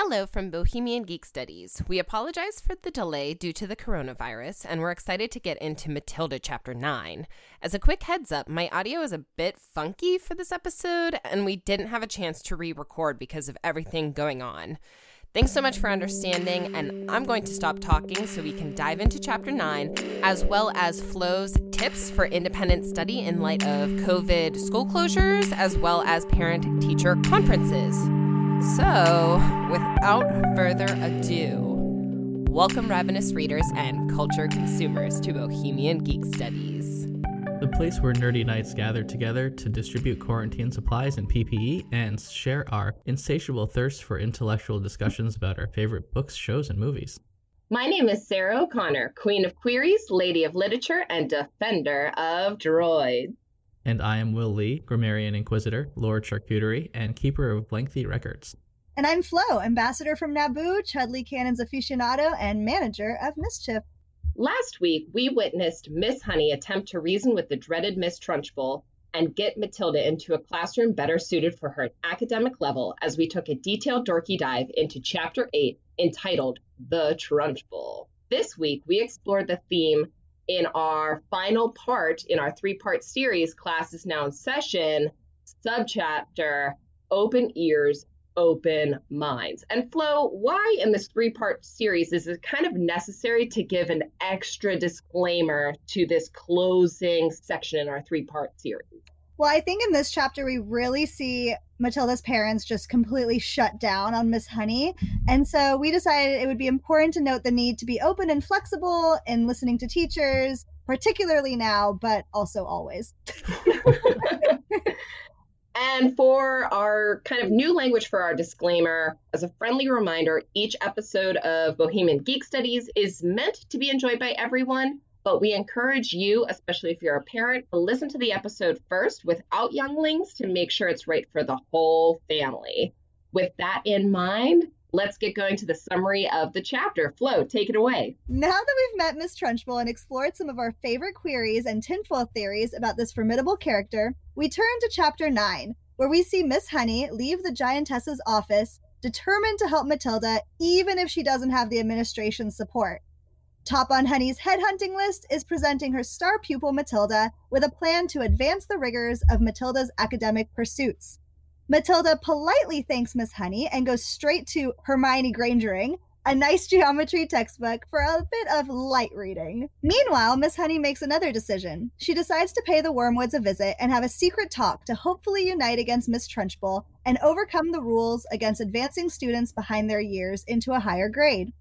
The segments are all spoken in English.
Hello from Bohemian Geek Studies. We apologize for the delay due to the coronavirus, and we're excited to get into Matilda Chapter 9. As a quick heads up, my audio is a bit funky for this episode, and we didn't have a chance to re record because of everything going on. Thanks so much for understanding, and I'm going to stop talking so we can dive into Chapter 9, as well as Flo's tips for independent study in light of COVID school closures, as well as parent teacher conferences. So, without further ado, welcome ravenous readers and culture consumers to Bohemian Geek Studies. The place where nerdy knights gather together to distribute quarantine supplies and PPE and share our insatiable thirst for intellectual discussions about our favorite books, shows, and movies. My name is Sarah O'Connor, Queen of Queries, Lady of Literature, and Defender of Droids. And I am Will Lee, Grammarian Inquisitor, Lord Charcuterie, and Keeper of Lengthy Records. And I'm Flo, Ambassador from Naboo, Chudley Cannons aficionado, and Manager of Mischief. Last week, we witnessed Miss Honey attempt to reason with the dreaded Miss Trunchbull and get Matilda into a classroom better suited for her academic level as we took a detailed dorky dive into Chapter 8 entitled The Trunchbull. This week, we explored the theme in our final part in our three part series, Class is Now in Session, subchapter Open Ears, Open Minds. And Flo, why in this three part series is it kind of necessary to give an extra disclaimer to this closing section in our three part series? Well, I think in this chapter, we really see Matilda's parents just completely shut down on Miss Honey. And so we decided it would be important to note the need to be open and flexible in listening to teachers, particularly now, but also always. and for our kind of new language for our disclaimer, as a friendly reminder, each episode of Bohemian Geek Studies is meant to be enjoyed by everyone but we encourage you, especially if you're a parent, to listen to the episode first without younglings to make sure it's right for the whole family. With that in mind, let's get going to the summary of the chapter. Flo, take it away. Now that we've met Miss Trunchbull and explored some of our favorite queries and tinfoil theories about this formidable character, we turn to chapter 9, where we see Miss Honey leave the giantess's office, determined to help Matilda, even if she doesn't have the administration's support. Top on Honey's headhunting list is presenting her star pupil Matilda with a plan to advance the rigors of Matilda's academic pursuits. Matilda politely thanks Miss Honey and goes straight to Hermione Grangering, a nice geometry textbook for a bit of light reading. Meanwhile, Miss Honey makes another decision. She decides to pay the Wormwoods a visit and have a secret talk to hopefully unite against Miss Trunchbull and overcome the rules against advancing students behind their years into a higher grade.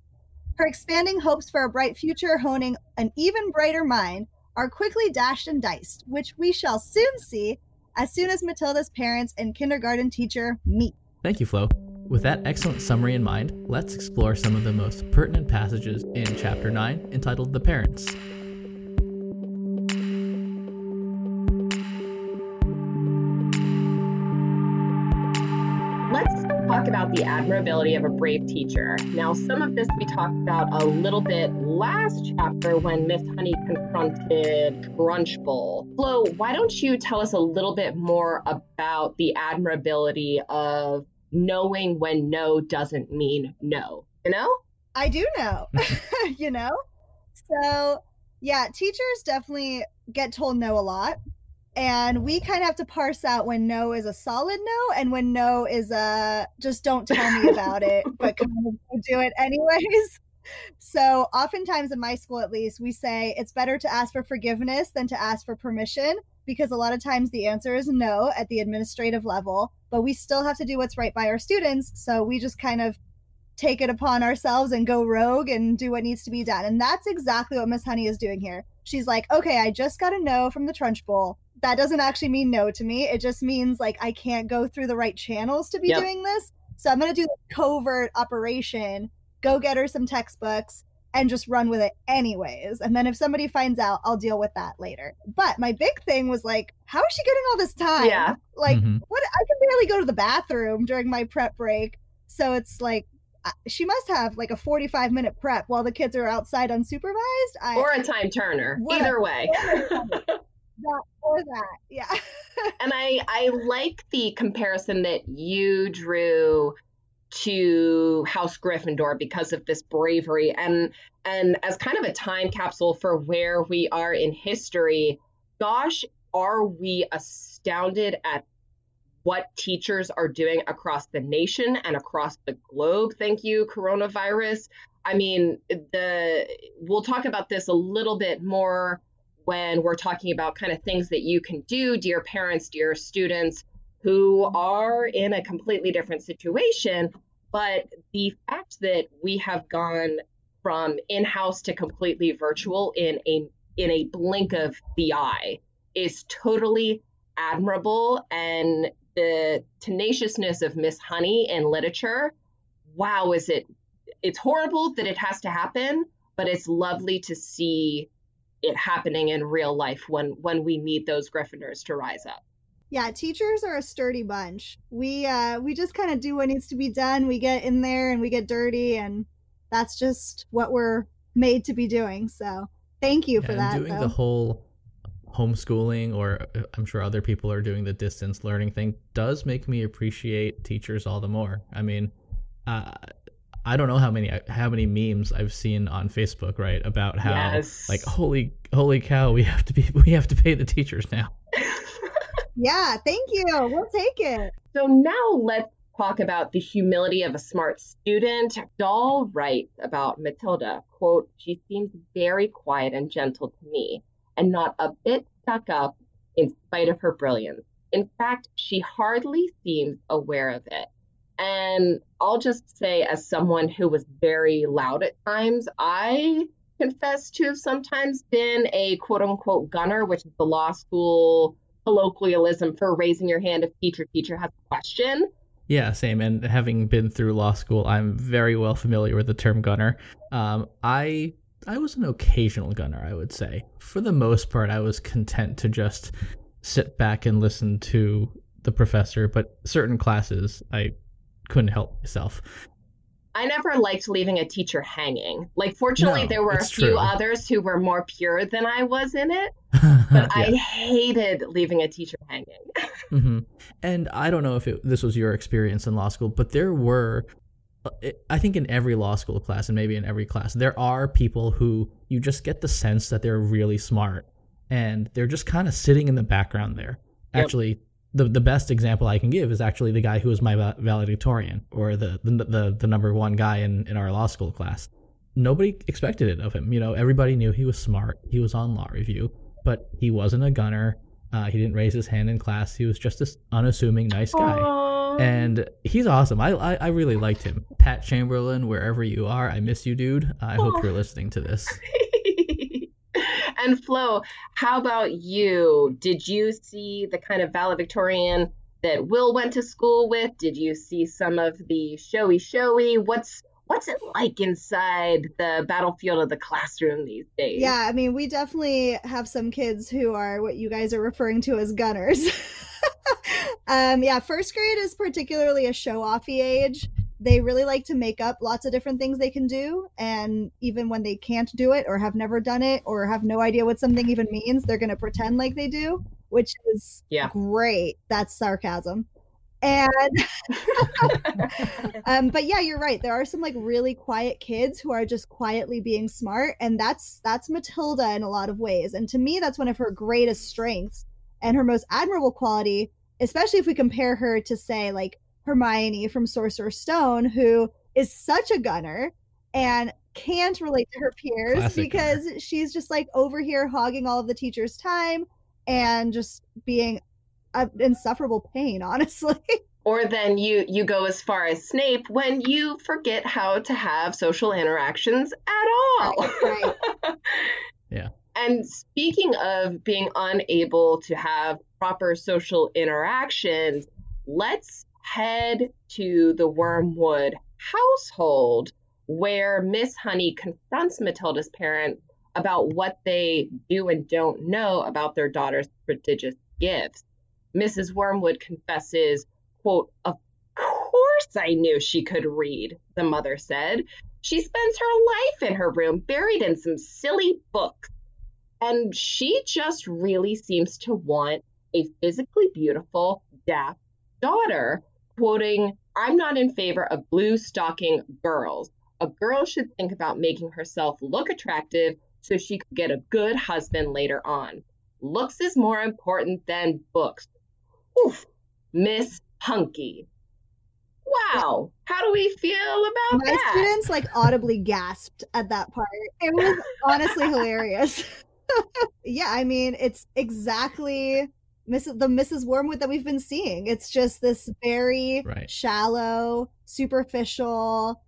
Her expanding hopes for a bright future, honing an even brighter mind, are quickly dashed and diced, which we shall soon see as soon as Matilda's parents and kindergarten teacher meet. Thank you, Flo. With that excellent summary in mind, let's explore some of the most pertinent passages in Chapter 9 entitled The Parents. About the admirability of a brave teacher. Now, some of this we talked about a little bit last chapter when Miss Honey confronted Trunchbull. Flo, why don't you tell us a little bit more about the admirability of knowing when no doesn't mean no? You know? I do know. you know? So, yeah, teachers definitely get told no a lot and we kind of have to parse out when no is a solid no and when no is a just don't tell me about it but do it anyways. So oftentimes in my school at least we say it's better to ask for forgiveness than to ask for permission because a lot of times the answer is no at the administrative level but we still have to do what's right by our students so we just kind of take it upon ourselves and go rogue and do what needs to be done and that's exactly what miss honey is doing here. She's like okay i just got a no from the Trunchbull that doesn't actually mean no to me. It just means like I can't go through the right channels to be yep. doing this. So I'm going to do the covert operation, go get her some textbooks and just run with it anyways. And then if somebody finds out, I'll deal with that later. But my big thing was like, how is she getting all this time? Yeah. Like, mm-hmm. what? I can barely go to the bathroom during my prep break. So it's like, she must have like a 45 minute prep while the kids are outside unsupervised. I, or a time turner. Either way. that or that. Yeah. and I I like the comparison that you drew to House Gryffindor because of this bravery and and as kind of a time capsule for where we are in history gosh are we astounded at what teachers are doing across the nation and across the globe thank you coronavirus i mean the we'll talk about this a little bit more when we're talking about kind of things that you can do dear parents dear students who are in a completely different situation. But the fact that we have gone from in-house to completely virtual in a in a blink of the eye is totally admirable and the tenaciousness of Miss Honey in literature, wow, is it it's horrible that it has to happen, but it's lovely to see it happening in real life when when we need those Gryffindors to rise up. Yeah, teachers are a sturdy bunch. We uh we just kind of do what needs to be done. We get in there and we get dirty and that's just what we're made to be doing. So, thank you for that. doing though. the whole homeschooling or uh, I'm sure other people are doing the distance learning thing does make me appreciate teachers all the more. I mean, uh, I don't know how many how many memes I've seen on Facebook, right, about how Yes. like holy holy cow, we have to be we have to pay the teachers now. Yeah, thank you. We'll take it. So now let's talk about the humility of a smart student. Dahl writes about Matilda, quote, she seems very quiet and gentle to me and not a bit stuck up in spite of her brilliance. In fact, she hardly seems aware of it. And I'll just say, as someone who was very loud at times, I confess to have sometimes been a quote unquote gunner, which is the law school colloquialism for raising your hand if teacher teacher has a question. Yeah, same. And having been through law school, I'm very well familiar with the term gunner. Um, I I was an occasional gunner, I would say. For the most part, I was content to just sit back and listen to the professor. But certain classes, I couldn't help myself. I never liked leaving a teacher hanging. Like, fortunately, No, there were a few true. others who were more pure than I was in it, but I hated leaving a teacher hanging. hmm And I don't know if it, this was your experience in law school, but there were, uh, I think in every law school class and maybe in every class, there are people who you just get the sense that they're really smart and they're just kind of sitting in the background there. Yep. Actually, the the best example I can give is actually the guy who was my valedictorian or the the the, the number one guy in, in our law school class. Nobody expected it of him. You know, everybody knew he was smart. He was on law review, but he wasn't a gunner. Uh, he didn't raise his hand in class. He was just this unassuming, nice guy. Aww. And he's awesome. I, I I really liked him. Pat Chamberlain, wherever you are, I miss you, dude. I hope you're listening to this. and Flo, how about you? Did you see the kind of valedictorian that Will went to school with? Did you see some of the showy showy? What's what's it like inside the battlefield of the classroom these days? Yeah, I mean, we definitely have some kids who are what you guys are referring to as gunners. um, yeah, first grade is particularly a show offy age. They really like to make up lots of different things they can do. And even when they can't do it or have never done it or have no idea what something even means, they're going to pretend like they do, which is Yeah. great. That's sarcasm. And um but yeah you're right there are some like really quiet kids who are just quietly being smart and that's that's matilda in a lot of ways and to me that's one of her greatest strengths and her most admirable quality especially if we compare her to say like hermione from sorcerer's stone who is such a gunner and can't relate to her peers Classic because she's just like over here hogging all of the teacher's time and just being an insufferable pain honestly Or then you you go as far as Snape when you forget how to have social interactions at all. right Yeah. And speaking of being unable to have proper social interactions, let's head to the Wormwood household where Miss Honey confronts Matilda's parents about what they do and don't know about their daughter's prodigious gifts. Mrs. Wormwood confesses, quote, Of course I knew she could read, the mother said. She spends her life in her room, buried in some silly books. And she just really seems to want a physically beautiful, deaf daughter, quoting I'm not in favor of blue stocking girls. A girl should think about making herself look attractive so she could get a good husband later on. Looks is more important than books. Oof, Miss Hunky. Wow, how do we feel about My that? My students like audibly gasped at that part. It was honestly hilarious. yeah, I mean, it's exactly Mrs. the Mrs. Wormwood that we've been seeing. It's just this very Right. shallow, superficial,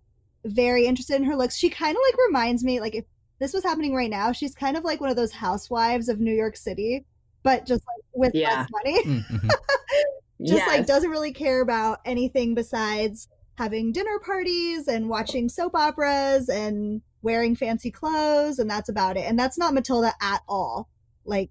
very interested in her looks. She kind of like reminds me like if this was happening right now, she's kind of like one of those housewives of New York City, but just like with Yeah. less money. Mm, mhm. just like doesn't really care about anything besides having dinner parties and watching soap operas and wearing fancy clothes and that's about it and that's not matilda at all like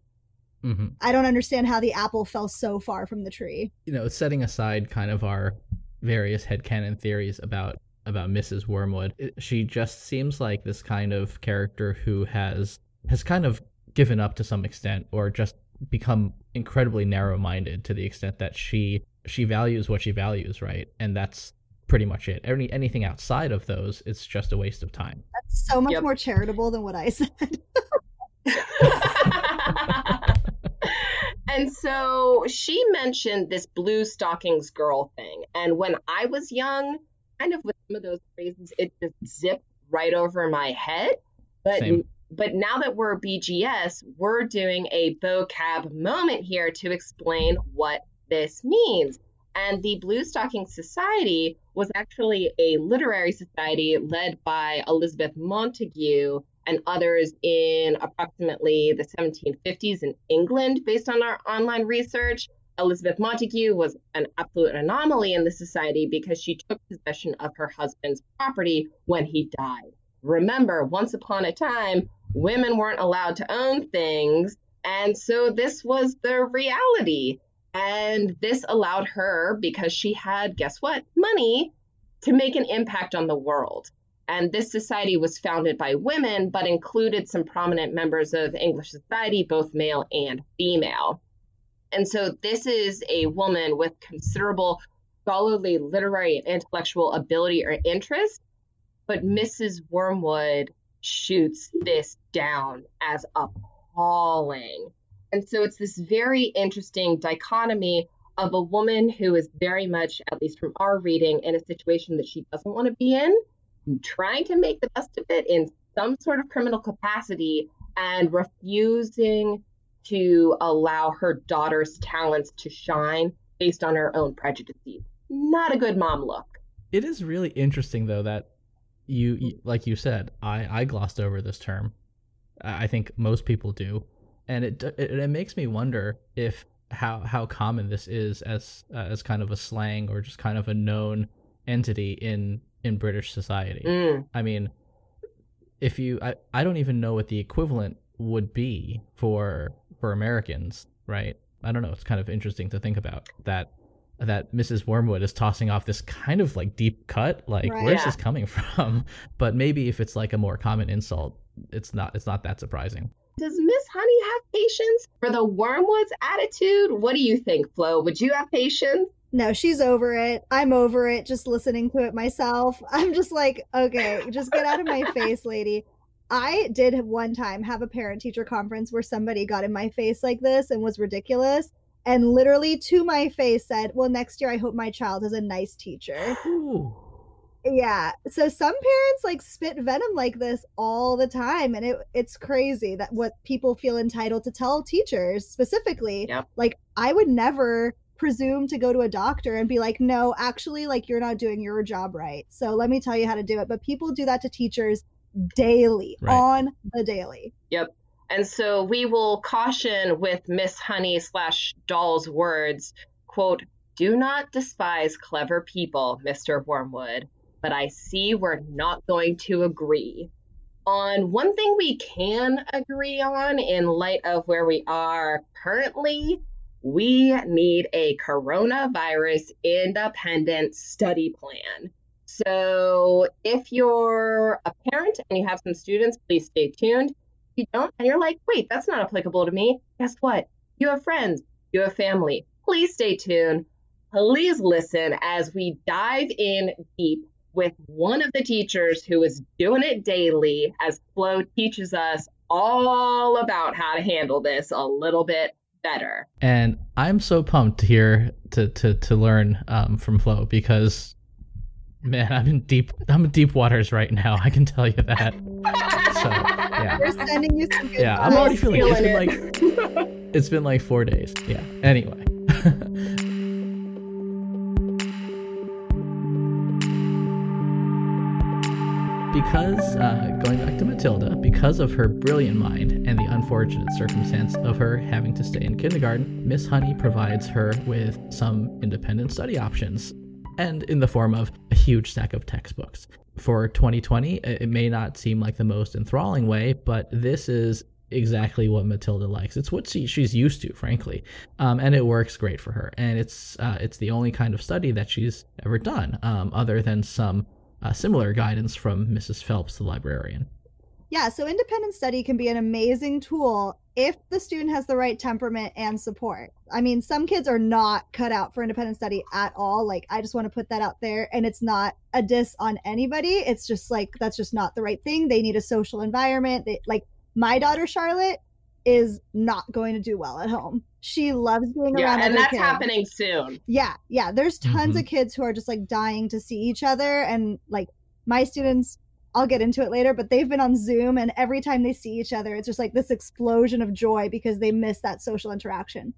Mhm. i don't understand how the apple fell so far from the tree you know, setting aside kind of our various headcanon theories about about Mrs. Wormwood, it, she just seems like this kind of character who has has kind of given up to some extent or just become incredibly narrow-minded to the extent that she she values what she values, right? And that's pretty much it. Any anything outside of those, it's just a waste of time. that's so much Yep. more charitable than what i said and so she mentioned this blue stockings girl thing. And when I was young, kind of with some of those phrases, it just zipped right over my head. But Same. but now that we're BGS, we're doing a vocab moment here to explain what this means. And the Blue Stocking Society was actually a literary society led by Elizabeth Montagu and others in approximately the 1750s in England, based on our online research. Elizabeth Montagu was an absolute anomaly in the society because she took possession of her husband's property when he died. Remember, once upon a time, women weren't allowed to own things, and so this was the reality. And this allowed her, because she had, guess what, money, to make an impact on the world. And this society was founded by women, but included some prominent members of English society, both male and female. And so this is a woman with considerable scholarly, literary, and intellectual ability or interest. But Mrs. Wormwood shoots this down as appalling. And so it's this very interesting dichotomy of a woman who is very much, at least from our reading, in a situation that she doesn't want to be in, trying to make the best of it in some sort of criminal capacity, and refusing to allow her daughter's talents to shine based on her own prejudices. Not a good mom look. It is really interesting though that you, like you said, I I glossed over this term. I I think most people do, and it it, it makes me wonder if how how common this is as uh, as kind of a slang or just kind of a known entity in in British society. Mm. I mean, if you I, I don't even know what the equivalent would be for for Americans, right? I don't know. It's kind of interesting to think about that that Mrs. Wormwood is tossing off this kind of like deep cut. Like, Right. where's Yeah. this coming from? But maybe if it's like a more common insult, it's not it's not that surprising. Does Miss Honey have patience for the Wormwood's attitude? What do you think, Flo? Would you have patience? No she's over it. I'm over it just listening to it myself. I'm just like okay just get out of my face lady. I did one time have a parent teacher conference where somebody got in my face like this and was ridiculous and literally to my face said well next year i hope my child is a nice teacher. Ooh. yeah. So some parents like spit venom like this all the time and it it's crazy that what people feel entitled to tell teachers specifically. Yep. like i would never presume to go to a doctor and be like no actually like you're not doing your job right so let me tell you how to do it but people do that to teachers daily Right. on the daily Yep. And so we will caution with Miss Honey slash Dahl's words, quote, do not despise clever people, Mr. Wormwood, but I see we're not going to agree. On one thing we can agree on in light of where we are currently, we need a coronavirus independent study plan. So if you're a parent and you have some students, please stay tuned If you don't, and you're like, wait, that's not applicable to me. Guess what? You have friends, you have family. Please stay tuned. please listen as we dive in deep with one of the teachers who is doing it daily as Flo teaches us all about how to handle this a little bit better. And I'm so pumped here to to to learn um, from Flo because man, I'm in deep I'm in deep waters right now. I can tell you that. So yeah. We're sending you some good Yeah, I'm already vibes. feeling it. It's been Feeling like it's been like four days. Yeah. Anyway. because uh, going back to Matilda, because of her brilliant mind and the unfortunate circumstance of her having to stay in kindergarten, Miss Honey provides her with some independent study options, and in the form of a huge stack of textbooks. For 2020, it may not seem like the most enthralling way, but this is exactly what Matilda likes. It's what she, she's used to, frankly, um, and it works great for her. And it's uh, it's the only kind of study that she's ever done, um, other than some uh, similar guidance from Mrs. Phelps, the librarian. Yeah, so independent study can be an amazing tool if the student has the right temperament and support. I mean, some kids are not cut out for independent study at all. Like, I just want to put that out there. And it's not a diss on anybody. It's just like, that's just not the right thing. They need a social environment. They, like, my daughter, Charlotte, is not going to do well at home. She loves being yeah, around and other that's kids. happening soon. Yeah, yeah. There's tons Mhm. of kids who are just like dying to see each other. And like my students, I'll get into it later, but they've been on Zoom and every time they see each other, it's just like this explosion of joy because they miss that social interaction.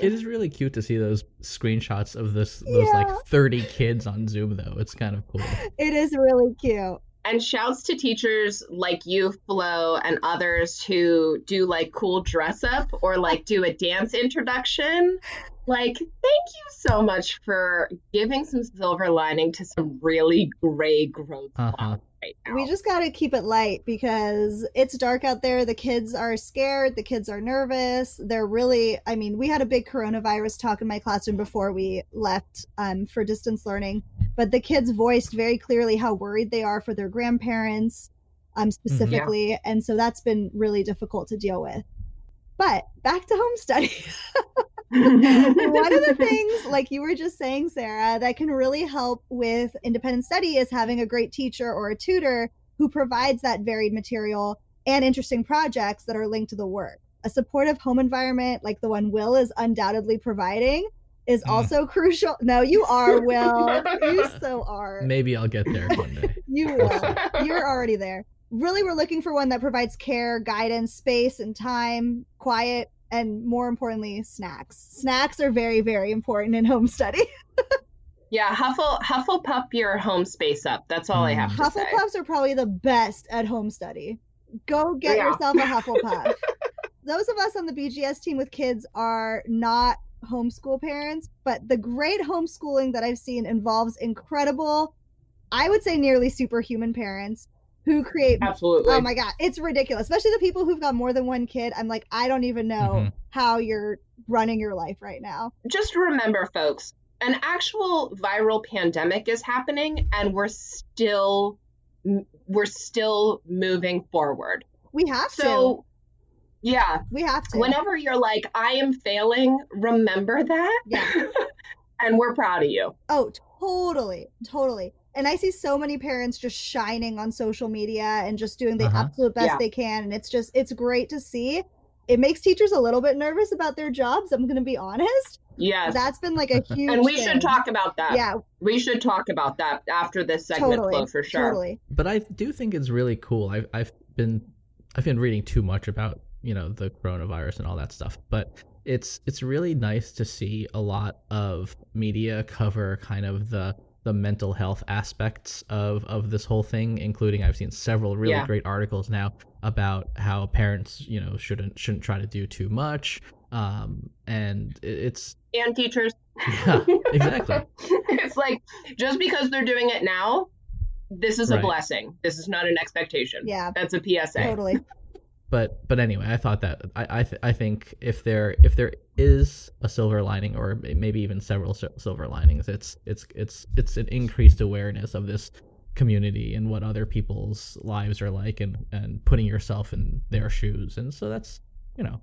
It is really cute to see those screenshots of this those like 30 kids on Zoom though. It's kind of cool. It is really cute. And shouts to teachers like you, Flo, and others who do like cool dress up or like do a dance introduction. Like, thank you so much for giving some silver lining to some really gray growth Uh-huh. right now. We just got to keep it light because it's dark out there. The kids are scared. The kids are nervous. They're really, I mean, we had a big coronavirus talk in my classroom before we left um, for distance learning, but the kids voiced very clearly how worried they are for their grandparents um, specifically. And so that's been really difficult to deal with. But back to home study. One of the things, like you were just saying, Sarah, that can really help with independent study is having a great teacher or a tutor who provides that varied material and interesting projects that are linked to the work. A supportive home environment like the one Will is undoubtedly providing is Mm. also crucial. No, you are, Will. you so are. Maybe I'll get there one day. You will. You're already there. Really, we're looking for one that provides care, guidance, space, and time, quiet, and more importantly, snacks. Snacks are very, very important in home study. yeah, Huffle Hufflepuff your home space up. That's all I have to say. Hufflepuffs are probably the best at home study. Go get Yeah. yourself a Hufflepuff. Those of us on the BGS team with kids are not homeschool parents, but the great homeschooling that I've seen involves incredible, I would say nearly superhuman parents who create Absolutely. Oh my god, it's ridiculous. Especially the people who've got more than one kid. I'm like, I don't even know Mhm. how you're running your life right now. Just remember, folks, an actual viral pandemic is happening, and we're still we're still moving forward. We have So, yeah. We have to. whenever you're like, I am failing, remember that. Yeah. and we're proud of you. Oh, totally, totally. And I see so many parents just shining on social media and just doing the Uh-huh. absolute best Yeah. they can, and it's just it's great to see. It makes teachers a little bit nervous about their jobs. I'm going to be honest. Yes. That's been like a huge. and we thing. should talk about that. Yeah, We should talk about that after this segment totally, Flo for sure. totally. But I do think it's really cool. I've I've been I've been reading too much about you know the coronavirus and all that stuff, but it's it's really nice to see a lot of media cover kind of the the mental health aspects of of this whole thing, including I've seen several really Yeah. great articles now about how parents you know shouldn't shouldn't try to do too much, um, and it's And teachers. yeah exactly it's like just because they're doing it now, this is a Right. blessing. This is not an expectation. Yeah, That's a PSA. totally. But but anyway, I thought that I I, th- I think if there if there is a silver lining or maybe even several silver linings, it's it's it's it's an increased awareness of this community and what other people's lives are like and and putting yourself in their shoes, and so that's you know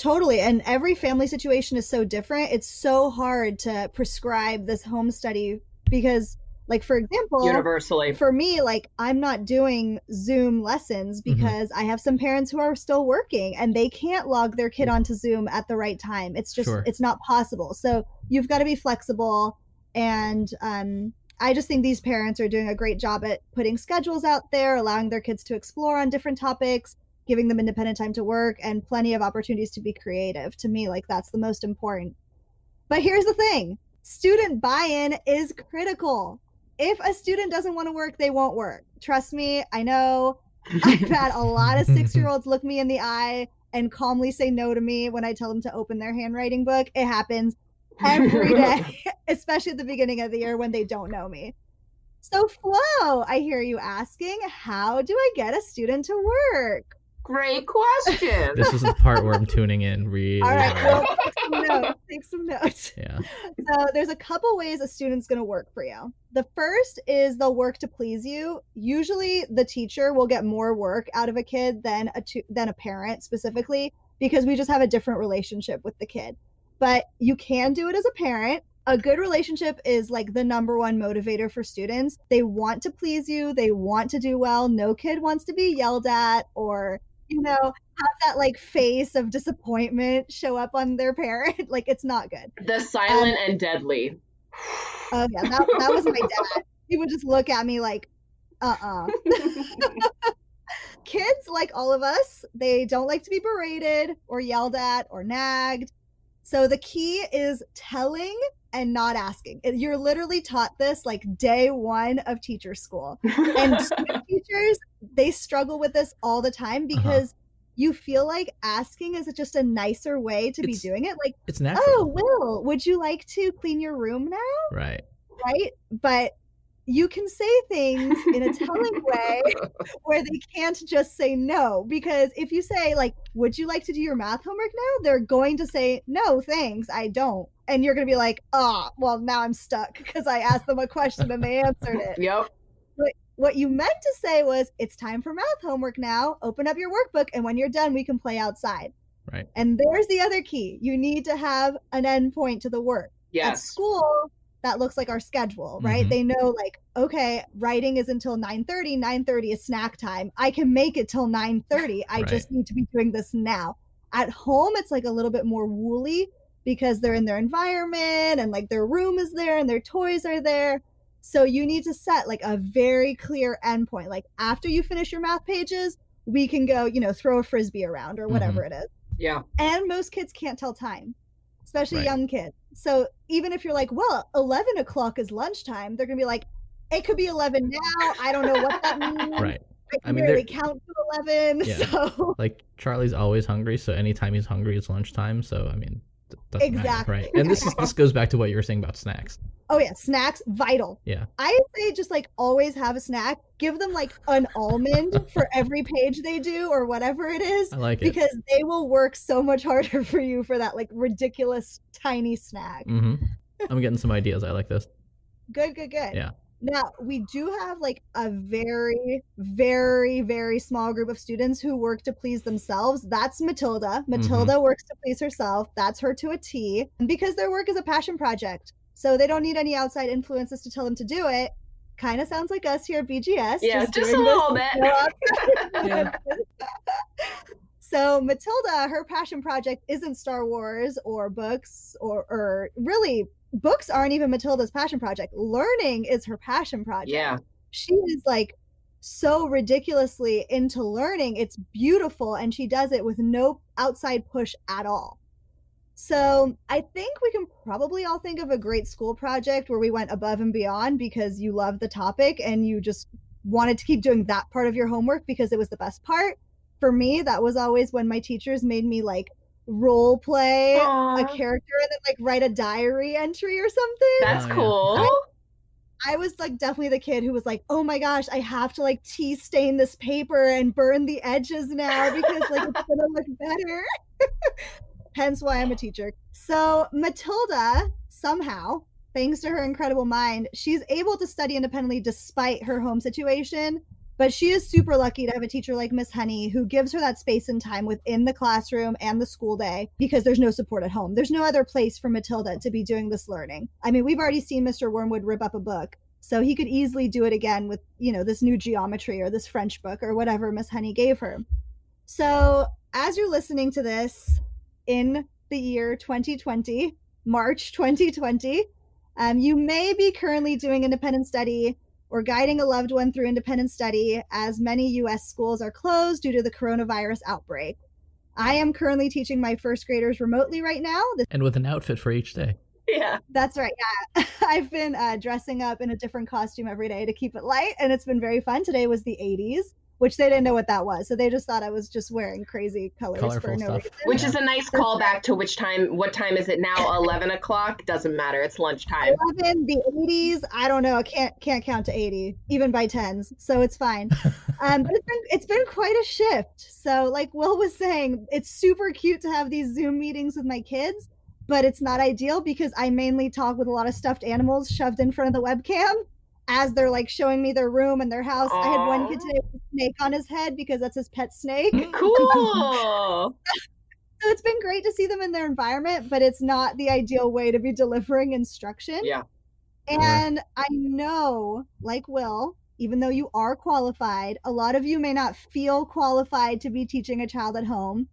Totally. And every family situation is so different. It's so hard to prescribe this home study because, like, for example, Universally. for me, like, I'm not doing Zoom lessons Mm-hmm. because I have some parents who are still working and they can't log their kid onto Zoom at the right time. It's just, Sure. it's not possible. So you've got to be flexible. And um, I just think these parents are doing a great job at putting schedules out there, allowing their kids to explore on different topics, giving them independent time to work, and plenty of opportunities to be creative. To me, like that's the most important. But here's the thing student buy in is critical. If a student doesn't want to work, they won't work. Trust me, I know. I've had a lot of six year olds look me in the eye and calmly say no to me when I tell them to open their handwriting book. It happens every day, especially at the beginning of the year when they don't know me. So, Flo, I hear you asking, how do I get a student to work? Great question. This is the part where I'm tuning in really All right, hard. well, take some notes. Take some notes. Yeah. So, there's a couple ways a student's going to work for you. The first is they'll work to please you. Usually, the teacher will get more work out of a kid than a tu- than a parent specifically because we just have a different relationship with the kid. But you can do it as a parent. A good relationship is like the number one motivator for students. They want to please you, they want to do well. No kid wants to be yelled at or, you know, have that like face of disappointment show up on their parent. like it's not good. the um, silent and deadly. Oh yeah, that, that was my dad. He would just look at me like, uh-uh. Kids, like all of us, they don't like to be berated or yelled at or nagged. So the key is telling and not asking. You're literally taught this like day one of teacher school. And teachers, they struggle with this all the time uh-huh. because you feel like asking is just a nicer way to be doing it. Like, It's natural. oh, Will, would you like to clean your room now? Right. right? But you can say things in a telling way where they can't just say no. Because if you say, like, would you like to do your math homework now? They're going to say, no, thanks, I don't. And you're going to be like, oh, well, now I'm stuck because I asked them a question and they answered it. Yep. But what you meant to say was, it's time for math homework now. Open up your workbook, and when you're done, we can play outside. Right. And there's the other key you need to have an endpoint to the work at Yes. school that looks like our schedule right? Mhm. they know like okay writing is until 9.30 9.30 is snack time. I can make it till 9.30 i Right. just need to be doing this now. At home it's like a little bit more woolly because they're in their environment and like their room is there and their toys are there. So you need to set like a very clear endpoint. Like after you finish your math pages we can go you know throw a frisbee around or whatever it is. Yeah. and most kids can't tell time especially Right. young kids so even if you're like well 11 o'clock is lunchtime they're gonna be like it could be 11 now i don't know what that means Right. i I mean, barely count to 11 Yeah. so Like Charlie's always hungry, so anytime he's hungry, it's lunchtime. So I mean, doesn't matter, Exactly. right? And this is this goes back to what you were saying about snacks. oh yeah snacks vital Yeah. i say just like always have a snack give them like an almond for every page they do or whatever it is I like it. because they will work so much harder for you for that like ridiculous tiny snack mm-hmm. I'm getting some ideas. I like this. Good, good, good. Yeah. Now, we do have like a very, very, very small group of students who work to please themselves. That's Matilda. Mm-hmm. Matilda works to please herself. That's her to a T because their work is a passion project. So they don't need any outside influences to tell them to do it. Kind of sounds like us here at BGS. Yeah, just a little bit. Yeah. So Matilda, her passion project isn't Star Wars or books or or really books aren't even Matilda's passion project. Learning is her passion project. Yeah. She is like so ridiculously into learning. It's beautiful and she does it with no outside push at all. So, I think we can probably all think of a great school project where we went above and beyond because you love the topic and you just wanted to keep doing that part of your homework because it was the best part. For me, that was always when my teachers made me like role play Aw, a character and then like write a diary entry or something. That's Oh, yeah. cool. I was like definitely the kid who was like, "Oh my gosh, I have to like tea stain this paper and burn the edges now because like it's gonna look better." Hence why I'm a teacher. So Matilda somehow, thanks to her incredible mind, she's able to study independently despite her home situation. But she is super lucky to have a teacher like Miss Honey who gives her that space and time within the classroom and the school day because there's no support at home. There's no other place for Matilda to be doing this learning. I mean, we've already seen Mr. Wormwood rip up a book. So he could easily do it again with, you know, this new geometry or this French book or whatever Miss Honey gave her. So as you're listening to this in the year 2020, March 2020, um, you may be currently doing independent study or guiding a loved one through independent study as many US schools are closed due to the coronavirus outbreak. I am currently teaching my first graders remotely right now. And with an outfit for each day. Yeah. That's right. Yeah. I've been uh, dressing up in a different costume every day to keep it light, and it's been very fun. Today was the 80s which they didn't know what that was. So they just thought I was just wearing crazy colors Colorful for no stuff. reason. Which is a nice callback to which time, what time is it now? 11 o'clock? Doesn't matter. It's lunchtime. 11, the 80s, I don't know. I can't can't count to 80, even by tens. So it's fine. um, but it's been it's been quite a shift. So like Will was saying, it's super cute to have these Zoom meetings with my kids, but it's not ideal because I mainly talk with a lot of stuffed animals shoved in front of the webcam as they're like showing me their room and their house. I had one kid Aw. today with a snake on his head because that's his pet snake. Mm, cool. So it's been great to see them in their environment, but it's not the ideal way to be delivering instruction. Yeah. Mm-hmm. And I know, like Will, even though you are qualified, a lot of you may not feel qualified to be teaching a child at home.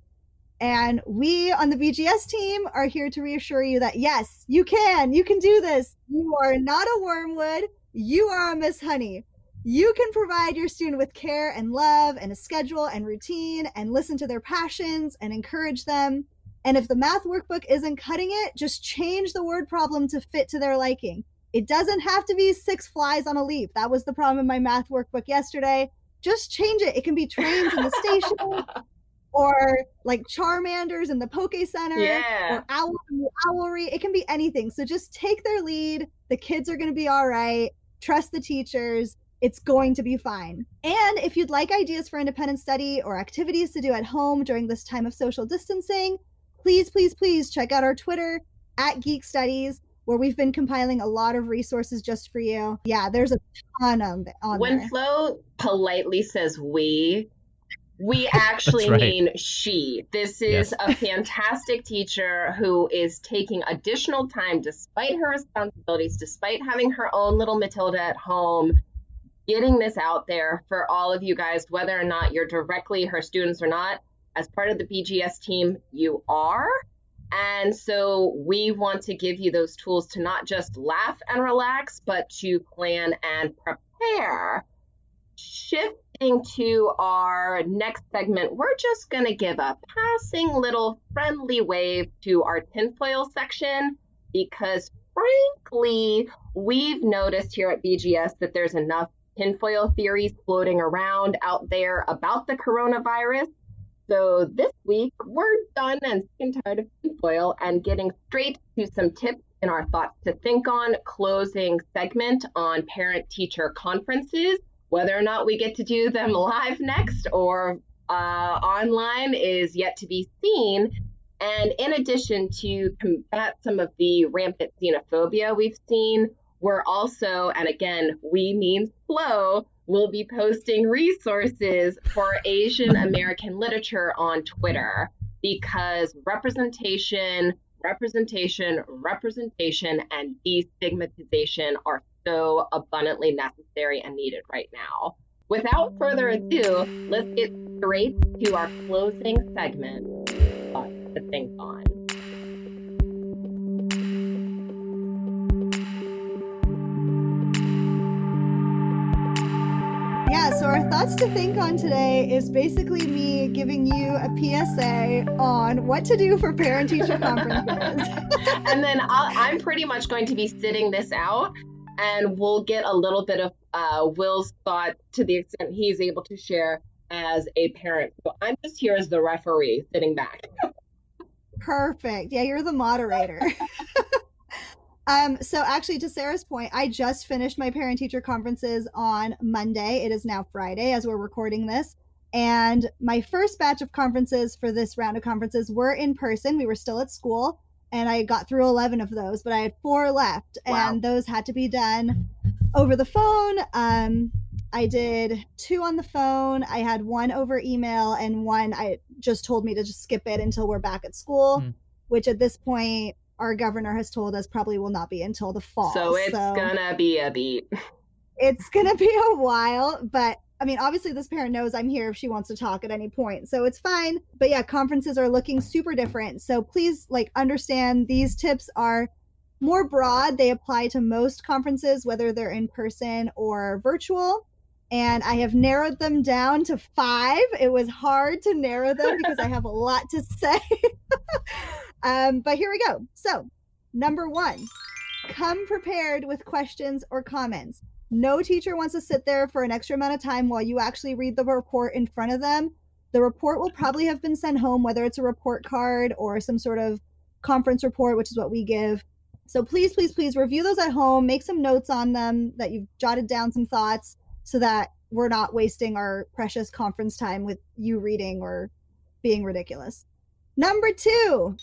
And we on the BGS team are here to reassure you that yes, you can, you can do this. You are not a wormwood, you are a Miss Honey. You can provide your student with care and love and a schedule and routine and listen to their passions and encourage them. And if the math workbook isn't cutting it, just change the word problem to fit to their liking. It doesn't have to be six flies on a leaf. That was the problem in my math workbook yesterday. Just change it. It can be trains in the station or like Charmanders in the Poke Center Yeah. or Owl in the Owlery. It can be anything. So just take their lead. The kids are going to be all right. Trust the teachers. It's going to be fine. And if you'd like ideas for independent study or activities to do at home during this time of social distancing, please, please, please check out our Twitter at Geek Studies, where we've been compiling a lot of resources just for you. Yeah, there's a ton of on When there. Flo politely says we, we actually right. mean she. This is a fantastic teacher who is taking additional time despite her responsibilities, despite having her own little Matilda at home, getting this out there for all of you guys, whether or not you're directly her students or not. As part of the BGS team, you are. And so we want to give you those tools to not just laugh and relax, but to plan and prepare. Shifting to our next segment, we're just going to give a passing little friendly wave to our tinfoil section because, frankly, we've noticed here at BGS that there's enough tinfoil theories floating around out there about the coronavirus. So this week, we're done and sick and tired of tinfoil and getting straight to some tips in our thoughts to think on closing segment on parent teacher conferences. Whether or not we get to do them live next or uh, online is yet to be seen. And in addition to combat some of the rampant xenophobia we've seen, we're also, and again, we mean Flo, will be posting resources for Asian American literature on Twitter because representation, representation, representation, and destigmatization are so abundantly necessary and needed right now. Without further ado, let's get straight to our closing segment. To think on. Yeah, so our thoughts to think on today is basically me giving you a PSA on what to do for parent teacher conferences. and then I'll, I'm pretty much going to be sitting this out, and we'll get a little bit of uh, Will's thought to the extent he's able to share as a parent. So I'm just here as the referee, sitting back. Perfect. Yeah, you're the moderator. um, so actually to Sarah's point, I just finished my parent teacher conferences on Monday. It is now Friday as we're recording this. And my first batch of conferences for this round of conferences were in person. We were still at school and I got through 11 of those, but I had four left Wow. and those had to be done over the phone. Um, I did two on the phone. I had one over email, and one I just told me to just skip it until we're back at school, Hmm. which at this point, our governor has told us probably will not be until the fall. So it's gonna be a beat. it's gonna be a while, but I mean, obviously, this parent knows I'm here if she wants to talk at any point, so it's fine. But yeah, conferences are looking super different. So please, like, understand these tips are more broad. They apply to most conferences, whether they're in person or virtual. And I have narrowed them down to five. It was hard to narrow them because I have a lot to say. um, but here we go. So, number one, come prepared with questions or comments. No teacher wants to sit there for an extra amount of time while you actually read the report in front of them. The report will probably have been sent home, whether it's a report card or some sort of conference report, which is what we give. So please, please, please review those at home. Make some notes on them that you've jotted down some thoughts so that we're not wasting our precious conference time with you reading or being ridiculous. Number two,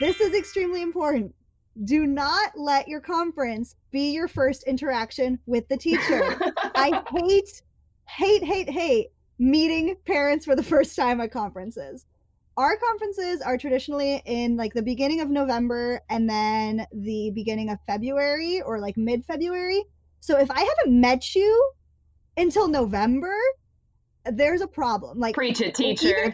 this is extremely important. Do not let your conference be your first interaction with the teacher. I hate, hate, hate, hate meeting parents for the first time at conferences. Our conferences are traditionally in like the beginning of November and then the beginning of February or like mid February. So if I haven't met you until November, there's a problem. Like Preach it, teacher.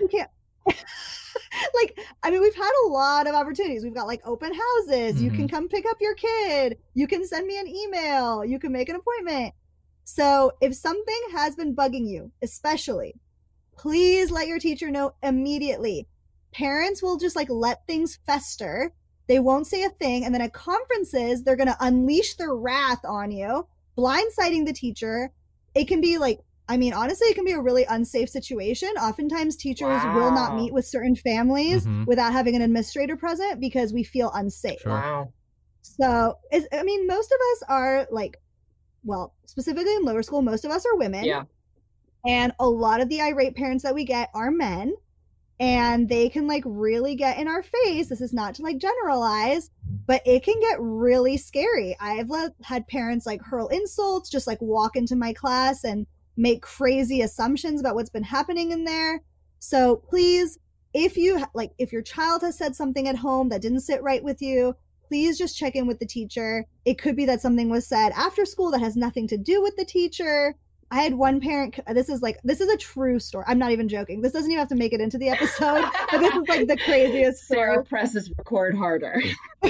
if you can't like i mean we've had a lot of opportunities. We've got like open houses. You can mm-hmm. come pick up your kid. You can send me an email. You can make an appointment. So if something has been bugging you especially please let your teacher know immediately. Parents will just like let things fester. They won't say a thing and then at conferences they're going to unleash their wrath on you blindsiding the teacher. It can be like I mean, honestly, it can be a really unsafe situation. Oftentimes, teachers will not meet with certain families Mhm. without having an administrator present because we feel unsafe. Sure. Wow. So, is, I mean, most of us are like, well, specifically in lower school, most of us are women. Yeah. And a lot of the irate parents that we get are men. And they can like really get in our face. This is not to like generalize, but it can get really scary. I've let, had parents like hurl insults, just like walk into my class and make crazy assumptions about what's been happening in there. So please, if you like, if your child has said something at home that didn't sit right with you, please just check in with the teacher. It could be that something was said after school that has nothing to do with the teacher. I had one parent. This is like this is a true story. I'm not even joking. This doesn't even have to make it into the episode, but this is like the craziest story. Sarah presses record harder.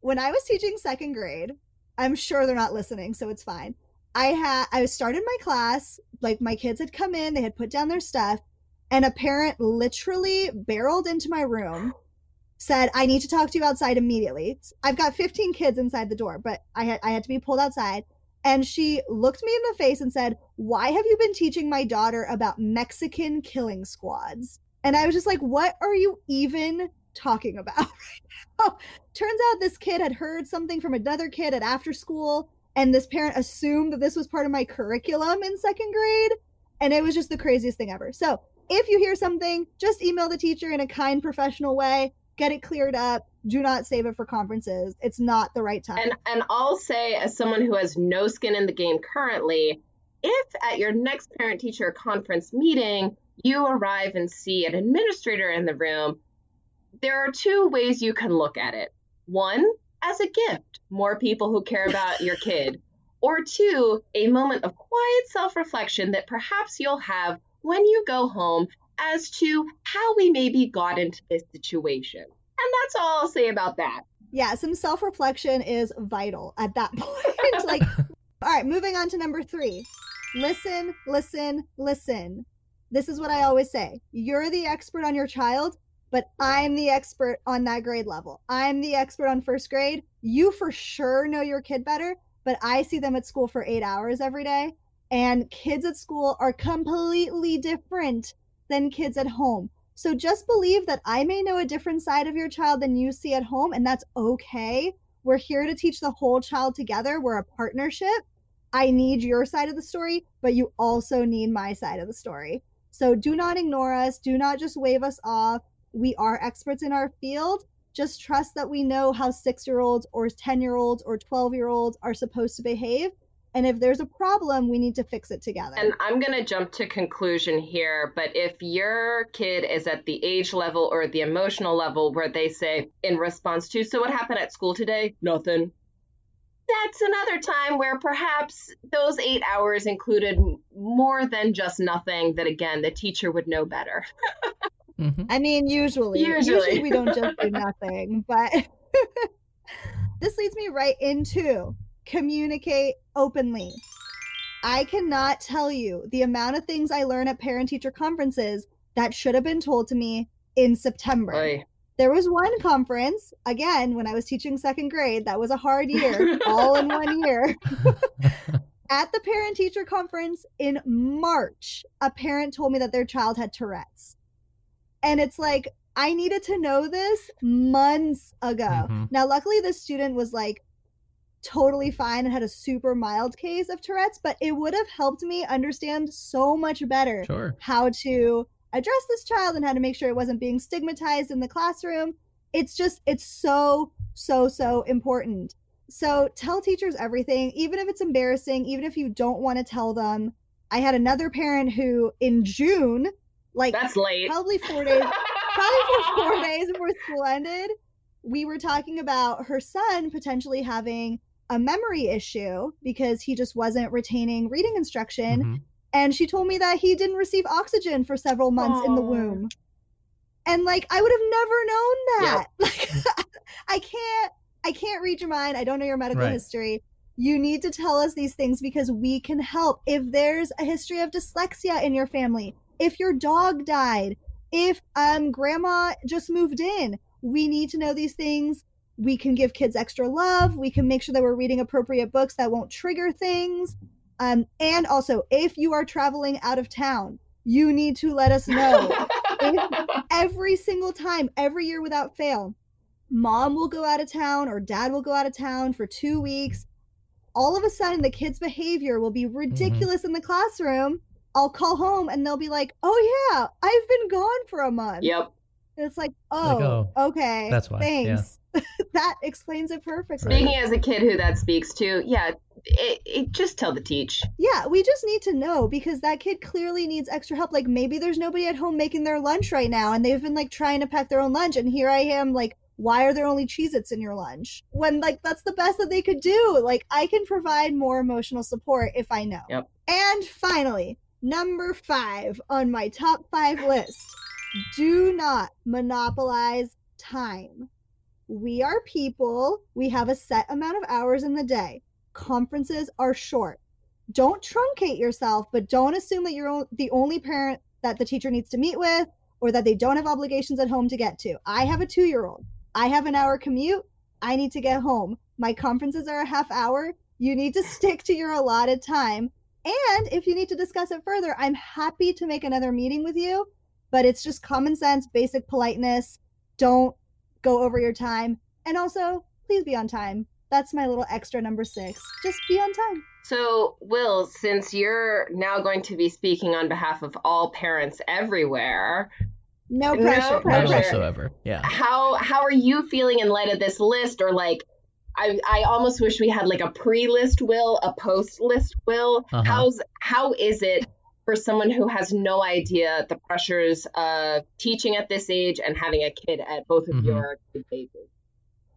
when I was teaching second grade, I'm sure they're not listening, so it's fine. I had I started my class, like my kids had come in, they had put down their stuff, and a parent literally barreled into my room, said, "I need to talk to you outside immediately." I've got 15 kids inside the door, but I had I had to be pulled outside. And she looked me in the face and said, "Why have you been teaching my daughter about Mexican killing squads?" And I was just like, "What are you even talking about now?" turns out this kid had heard something from another kid at after school and this parent assumed that this was part of my curriculum in second grade and it was just the craziest thing ever. So if you hear something just email the teacher in a kind professional way get it cleared up do not save it for conferences. It's not the right time. And and I'll say, as someone who has no skin in the game currently, if at your next parent teacher conference meeting you arrive and see an administrator in the room, there are two ways you can look at it. One, as a gift, more people who care about your kid. Or two, a moment of quiet self reflection that perhaps you'll have when you go home as to how we maybe got into this situation. And that's all I'll say about that. yeah some self-reflection is vital at that point like all right moving on to number three listen listen listen this is what i always say you're the expert on your child but i'm the expert on that grade level i'm the expert on first grade you for sure know your kid better but i see them at school for eight hours every day and kids at school are completely different than kids at home so just believe that I may know a different side of your child than you see at home, and that's okay. We're here to teach the whole child together. We're a partnership. I need your side of the story, but you also need my side of the story. So do not ignore us. Do not just wave us off. We are experts in our field. Just trust that we know how six year olds or 10 year olds or 12 year olds are supposed to behave. And if there's a problem, we need to fix it together. And I'm going to jump to conclusion here, but if your kid is at the age level or the emotional level where they say in response to, so what happened at school today? Nothing. That's another time where perhaps those eight hours included more than just nothing that again the teacher would know better. mm-hmm. I mean, usually, usually, usually we don't just do nothing, but this leads me right into communicate openly. I cannot tell you the amount of things I learn at parent teacher conferences that should have been told to me in September. Oy. There was one conference, again, when I was teaching second grade, that was a hard year, all in one year. at the parent teacher conference in March, a parent told me that their child had Tourette's. And it's like, I needed to know this months ago. Mm-hmm. Now, luckily, the student was like totally fine and had a super mild case of Tourette's, but it would have helped me understand so much better sure. how to address this child and how to make sure it wasn't being stigmatized in the classroom. It's just, it's so, so, so important. So tell teachers everything, even if it's embarrassing, even if you don't want to tell them. I had another parent who in June, like that's late, probably four days, probably for four days before school ended, we were talking about her son potentially having a memory issue because he just wasn't retaining reading instruction. Mm-hmm. And she told me that he didn't receive oxygen for several months Aww. in the womb. And like I would have never known that. Yep. Like I can't I can't read your mind. I don't know your medical right. history. You need to tell us these things because we can help. If there's a history of dyslexia in your family, if your dog died, if um grandma just moved in, we need to know these things. We can give kids extra love. We can make sure that we're reading appropriate books that won't trigger things. Um, and also, if you are traveling out of town, you need to let us know. every single time, every year without fail, mom will go out of town or dad will go out of town for two weeks. All of a sudden, the kid's behavior will be mm-hmm. ridiculous mm-hmm. in the classroom. I'll call home and they'll be like, "Oh yeah, I've been gone for a month." Yep. And it's like, oh, like, oh, okay. That's why. Thanks. Yeah. that explains it perfectly. Speaking as a kid who that speaks to, yeah, it, it, just tell the teach. Yeah, we just need to know because that kid clearly needs extra help. Like maybe there's nobody at home making their lunch right now and they've been like trying to pack their own lunch and here I am like why are there only Cheez-Its in your lunch? When like that's the best that they could do. Like I can provide more emotional support if I know. Yep. And finally, number 5 on my top 5 list. Do not monopolize time. We are people. We have a set amount of hours in the day. Conferences are short. Don't truncate yourself, but don't assume that you're the only parent that the teacher needs to meet with or that they don't have obligations at home to get to. I have a two year old. I have an hour commute. I need to get home. My conferences are a half hour. You need to stick to your allotted time. And if you need to discuss it further, I'm happy to make another meeting with you, but it's just common sense, basic politeness. Don't go over your time. And also, please be on time. That's my little extra number six. Just be on time. So, Will, since you're now going to be speaking on behalf of all parents everywhere, no pressure, no pressure. whatsoever. Yeah. How how are you feeling in light of this list, or like, I I almost wish we had like a pre-list will, a post-list will. Uh-huh. How's how is it for someone who has no idea the pressures of teaching at this age and having a kid at both of mm-hmm. your ages?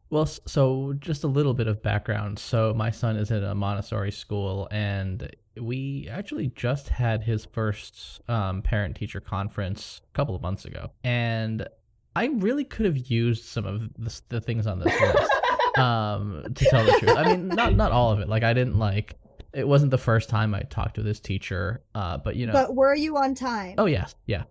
Well, so just a little bit of background. So my son is at a Montessori school, and we actually just had his first um, parent-teacher conference a couple of months ago, and I really could have used some of the, the things on this list. Um, to tell the truth, I mean, not not all of it. Like I didn't like it wasn't the first time I talked to this teacher, uh, but you know. But were you on time? Oh yes, yeah.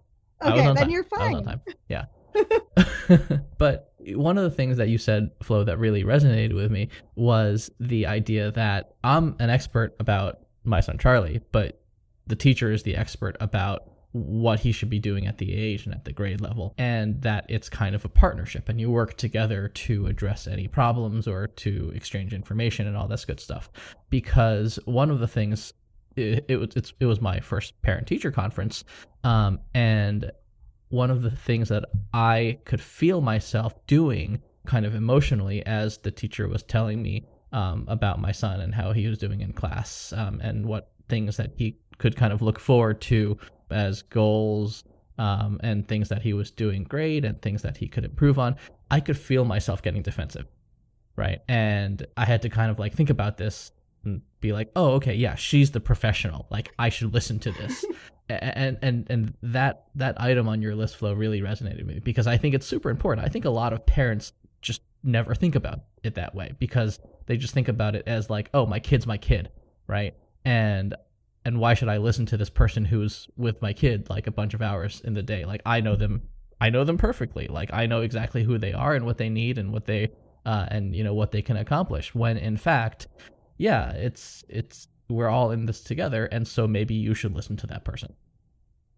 Okay, then time. you're fine. I was on time. Yeah. but one of the things that you said, Flo, that really resonated with me was the idea that I'm an expert about my son Charlie, but the teacher is the expert about what he should be doing at the age and at the grade level, and that it's kind of a partnership and you work together to address any problems or to exchange information and all this good stuff. Because one of the things, it, it was it was my first parent teacher conference, um, and one of the things that I could feel myself doing kind of emotionally as the teacher was telling me um, about my son and how he was doing in class um, and what things that he could kind of look forward to as goals um, and things that he was doing great and things that he could improve on, I could feel myself getting defensive. Right. And I had to kind of like think about this and be like, oh, okay, yeah, she's the professional. Like I should listen to this. and and and that that item on your list Flo really resonated with me because I think it's super important. I think a lot of parents just never think about it that way because they just think about it as like, oh, my kid's my kid, right? And and why should I listen to this person who's with my kid like a bunch of hours in the day? Like I know them I know them perfectly. Like I know exactly who they are and what they need and what they uh, and you know what they can accomplish. When in fact, yeah, it's it's we're all in this together, and so maybe you should listen to that person.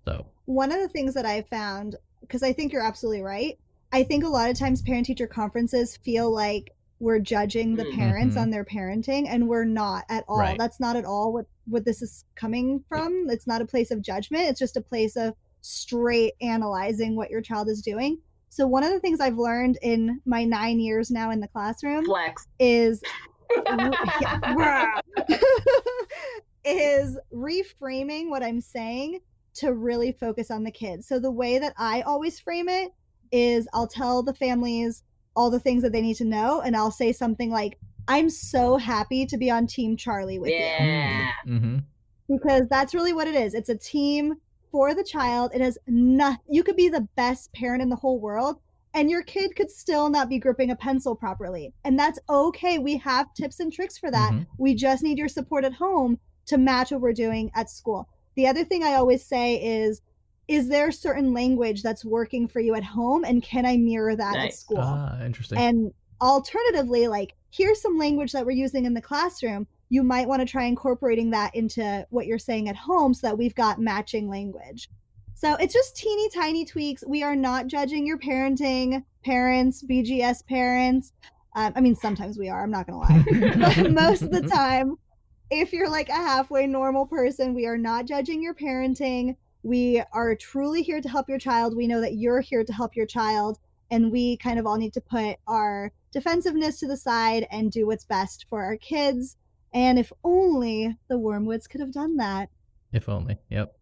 So one of the things that I found, because I think you're absolutely right. I think a lot of times parent teacher conferences feel like we're judging the parents Mhm. on their parenting and we're not at all Right. that's not at all what what this is coming from it's not a place of judgment it's just a place of straight analyzing what your child is doing so one of the things i've learned in my nine years now in the classroom Flex. is is reframing what I'm saying to really focus on the kids. So the way that I always frame it is I'll tell the families all the things that they need to know and I'll say something like I'm so happy to be on team Charlie with you Yeah. hmm because that's really what it is. It's a team for the child. It has nothing. You could be the best parent in the whole world, and your kid could still not be gripping a pencil properly, and that's okay. We have tips and tricks for that. Mhm. We just need your support at home to match what we're doing at school. The other thing I always say is. Is there certain language that's working for you at home, and can I mirror that at school? Ah, interesting. And alternatively, like here's some language that we're using in the classroom. You might want to try incorporating that into what you're saying at home so that we've got matching language. So it's just teeny tiny tweaks. We are not judging your parenting, parents, BGS parents. Um, I mean, sometimes we are, I'm not going to lie. but most of the time, if you're like a halfway normal person, we are not judging your parenting. We are truly here to help your child. We know that you're here to help your child and we kind of all need to put our defensiveness to the side and do what's best for our kids. And if only the Wormwoods could have done that. if only. Yep.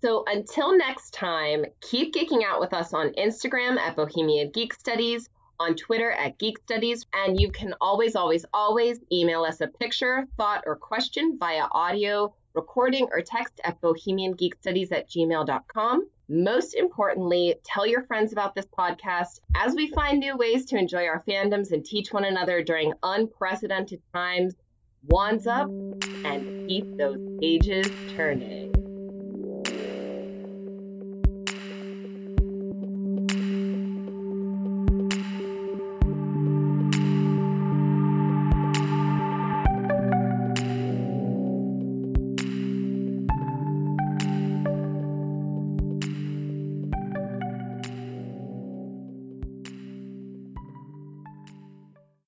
So until next time, keep geeking out with us on Instagram at Bohemian Geek Studies, on Twitter at Geek Studies, and you can always, always, always email us a picture, thought, or question via audio, recording, or text at bohemiangeekstudies at gmail.com. Most importantly, tell your friends about this podcast as we find new ways to enjoy our fandoms and teach one another during unprecedented times. Wands up and keep those pages turning.